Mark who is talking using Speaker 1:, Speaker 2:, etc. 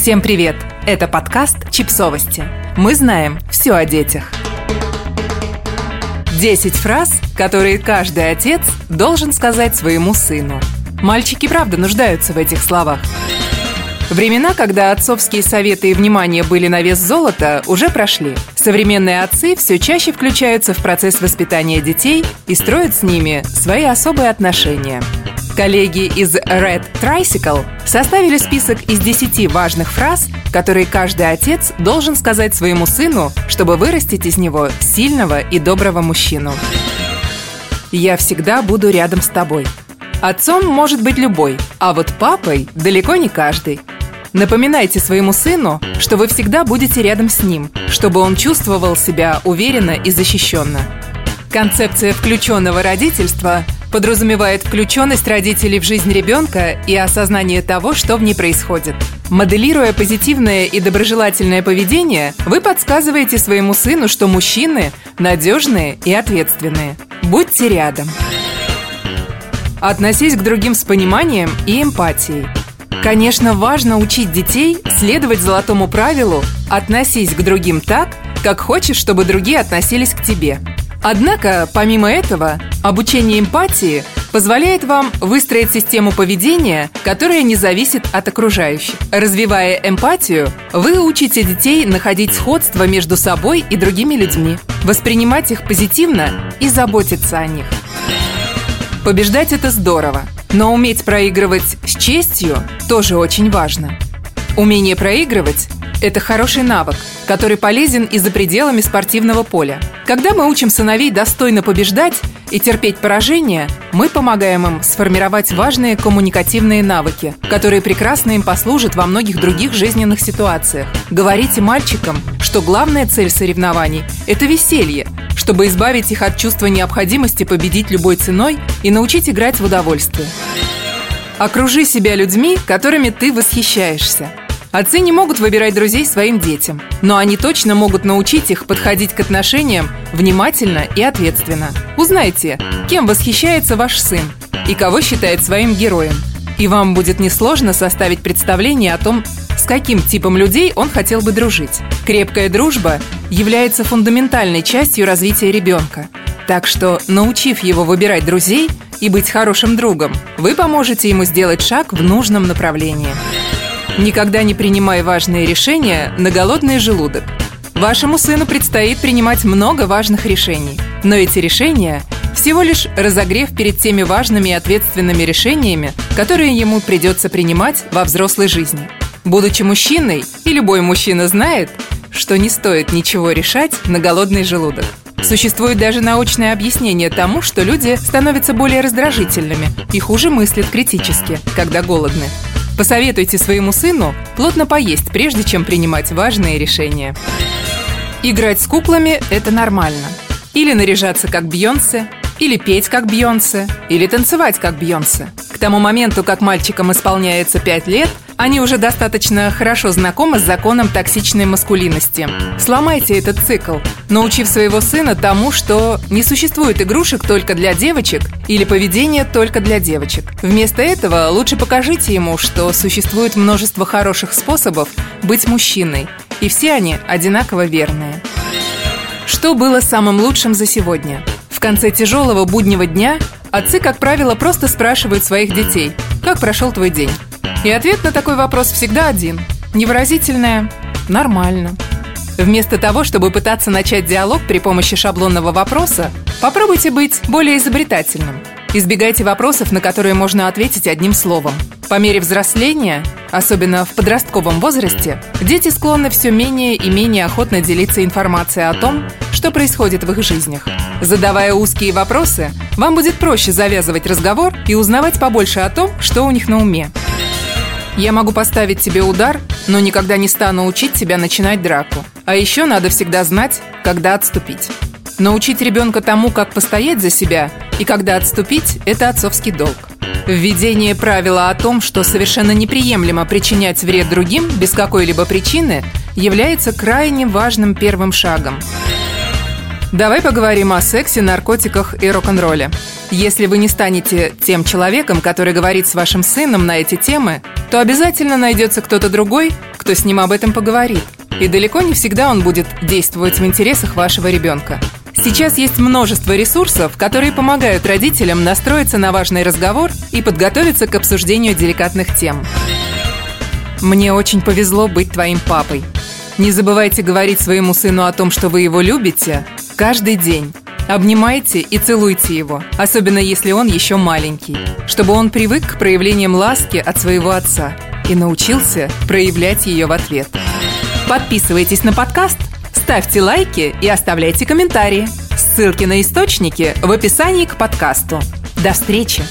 Speaker 1: Всем привет! Это подкаст «Чипсовости». Мы знаем все о детях. 10 фраз, которые каждый отец должен сказать своему сыну. Мальчики правда нуждаются в этих словах. Времена, когда отцовские советы и внимание были на вес золота, уже прошли. Современные отцы все чаще включаются в процесс воспитания детей и строят с ними свои особые отношения – Коллеги из Red Tricycle составили список из 10 важных фраз, которые каждый отец должен сказать своему сыну, чтобы вырастить из него сильного и доброго мужчину. «Я всегда буду рядом с тобой». Отцом может быть любой, а вот папой далеко не каждый. Напоминайте своему сыну, что вы всегда будете рядом с ним, чтобы он чувствовал себя уверенно и защищенно. Концепция включенного родительства подразумевает включенность родителей в жизнь ребенка и осознание того, что в ней происходит. Моделируя позитивное и доброжелательное поведение, вы подсказываете своему сыну, что мужчины надежные и ответственные. Будьте рядом. Относись к другим с пониманием и эмпатией. Конечно, важно учить детей следовать золотому правилу «относись к другим так, как хочешь, чтобы другие относились к тебе». Однако, помимо этого, обучение эмпатии позволяет вам выстроить систему поведения, которая не зависит от окружающих. Развивая эмпатию, вы учите детей находить сходство между собой и другими людьми, воспринимать их позитивно и заботиться о них. Побеждать – это здорово, но уметь проигрывать с честью тоже очень важно. Умение проигрывать это хороший навык, который полезен и за пределами спортивного поля. Когда мы учим сыновей достойно побеждать и терпеть поражение, мы помогаем им сформировать важные коммуникативные навыки, которые прекрасно им послужат во многих других жизненных ситуациях. Говорите мальчикам, что главная цель соревнований – это веселье, чтобы избавить их от чувства необходимости победить любой ценой и научить играть в удовольствие. Окружи себя людьми, которыми ты восхищаешься. Отцы не могут выбирать друзей своим детям, но они точно могут научить их подходить к отношениям внимательно и ответственно. Узнайте, кем восхищается ваш сын и кого считает своим героем. И вам будет несложно составить представление о том, каким типом людей он хотел бы дружить. Крепкая дружба является фундаментальной частью развития ребенка. Так что, научив его выбирать друзей и быть хорошим другом, вы поможете ему сделать шаг в нужном направлении. Никогда не принимай важные решения на голодный желудок. Вашему сыну предстоит принимать много важных решений. Но эти решения всего лишь разогрев перед теми важными и ответственными решениями, которые ему придется принимать во взрослой жизни. Будучи мужчиной, и любой мужчина знает, что не стоит ничего решать на голодный желудок. Существует даже научное объяснение тому, что люди становятся более раздражительными и хуже мыслят критически, когда голодны. Посоветуйте своему сыну плотно поесть, прежде чем принимать важные решения. Играть с куклами – это нормально. Или наряжаться как Бьонсе, или петь как Бьонсе, или танцевать как Бьонсе. К тому моменту, как мальчикам исполняется 5 лет, они уже достаточно хорошо знакомы с законом токсичной маскулинности. Сломайте этот цикл, научив своего сына тому, что не существует игрушек только для девочек или поведения только для девочек. Вместо этого лучше покажите ему, что существует множество хороших способов быть мужчиной, и все они одинаково верные. Что было самым лучшим за сегодня? В конце тяжелого буднего дня отцы, как правило, просто спрашивают своих детей, как прошел твой день. И ответ на такой вопрос всегда один. Невыразительное «нормально». Вместо того, чтобы пытаться начать диалог при помощи шаблонного вопроса, попробуйте быть более изобретательным. Избегайте вопросов, на которые можно ответить одним словом. По мере взросления, особенно в подростковом возрасте, дети склонны все менее и менее охотно делиться информацией о том, что происходит в их жизнях. Задавая узкие вопросы, вам будет проще завязывать разговор и узнавать побольше о том, что у них на уме. Я могу поставить тебе удар, но никогда не стану учить тебя начинать драку. А еще надо всегда знать, когда отступить. Научить ребенка тому, как постоять за себя и когда отступить – это отцовский долг. Введение правила о том, что совершенно неприемлемо причинять вред другим без какой-либо причины, является крайне важным первым шагом. Давай поговорим о сексе, наркотиках и рок-н-ролле. Если вы не станете тем человеком, который говорит с вашим сыном на эти темы, то обязательно найдется кто-то другой, кто с ним об этом поговорит. И далеко не всегда он будет действовать в интересах вашего ребенка. Сейчас есть множество ресурсов, которые помогают родителям настроиться на важный разговор и подготовиться к обсуждению деликатных тем. Мне очень повезло быть твоим папой. Не забывайте говорить своему сыну о том, что вы его любите, каждый день. Обнимайте и целуйте его, особенно если он еще маленький, чтобы он привык к проявлениям ласки от своего отца и научился проявлять ее в ответ. Подписывайтесь на подкаст, ставьте лайки и оставляйте комментарии. Ссылки на источники в описании к подкасту. До встречи!